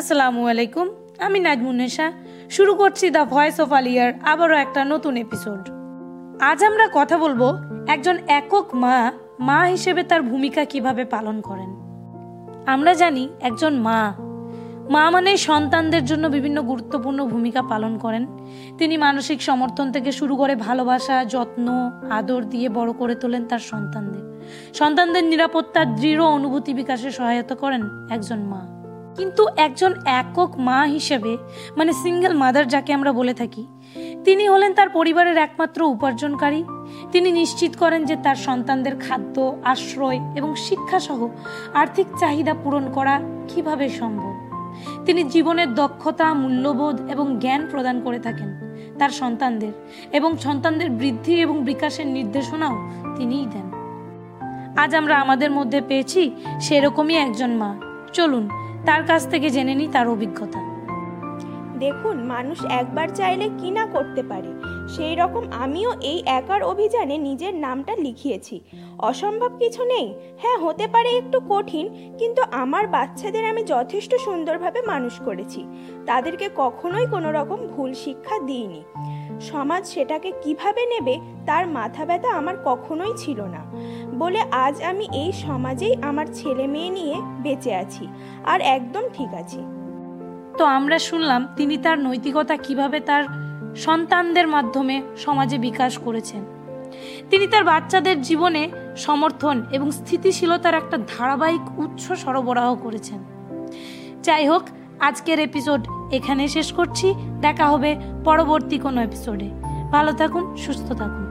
আসসালামু আলাইকুম, আমি নাজমুন্নেশা শুরু করছি দ্য ভয়েস অফ আলিয়ার আবারও একটা নতুন এপিসোড আজ আমরা কথা বলব একজন একক মা মা হিসেবে তার ভূমিকা কীভাবে পালন করেন। আমরা জানি একজন মা। মা মানে সন্তানদের জন্য বিভিন্ন গুরুত্বপূর্ণ ভূমিকা পালন করেন। তিনি মানসিক সমর্থন থেকে শুরু করে ভালোবাসা, যত্ন, আদর দিয়ে বড় করে তোলেন তার সন্তানদের। সন্তানদের নিরাপত্তার দৃঢ় অনুভূতি বিকাশে সহায়তা করেন একজন মা। কিন্তু একজন একক মা হিসেবে মানে সিঙ্গেল মাদার যাকে আমরা বলে থাকি, তিনি হলেন তার পরিবারের একমাত্র উপার্জনকারী। তিনি নিশ্চিত করেন যে তার সন্তানদের খাদ্য, আশ্রয় এবং শিক্ষাসহ আর্থিক চাহিদা পূরণ করা কীভাবে সম্ভব। তিনি জীবনের দক্ষতা, মূল্যবোধ এবং জ্ঞান প্রদান করে থাকেন তার সন্তানদের এবং সন্তানদের বৃদ্ধি এবং বিকাশের নির্দেশনাও তিনিই দেন। আজ আমরা আমাদের মধ্যে পেয়েছি সেরকমই একজন মা। চলুন তার কাছ থেকে জেনে নিই তার অভিজ্ঞতা। দেখুন, মানুষ একবার চাইলে কি না করতে পারে। সেই রকম আমিও এই একার অভিযানে নিজের নামটা লিখিয়েছি। অসম্ভব কিছু নেই। হ্যাঁ হতে পারে একটু কঠিন, কিন্তু আমার বাচ্চাদের আমি যথেষ্ট সুন্দরভাবে মানুষ করেছি। তাদেরকে কখনোই কোনো রকম ভুল শিক্ষা দিইনি। সমাজ সেটাকে কীভাবে নেবে, তার মাথা ব্যথা আমার কখনোই ছিল না। বলে আজ আমি এই সমাজেই আমার ছেলে মেয়ে নিয়ে বেঁচে আছি। আর একদম ঠিক আছি। তো আমরা শুনলাম তিনি তার নৈতিকতা কীভাবে তার সন্তানদের মাধ্যমে সমাজে বিকাশ করেছেন। তিনি তার বাচ্চাদের জীবনে সমর্থন এবং স্থিতিশীলতার একটা ধারাবাহিক উৎস সরবরাহ করেছেন। যাই হোক, আজকের এপিসোড এখানে শেষ করছি। দেখা হবে পরবর্তী কোনো এপিসোডে। ভালো থাকুন, সুস্থ থাকুন।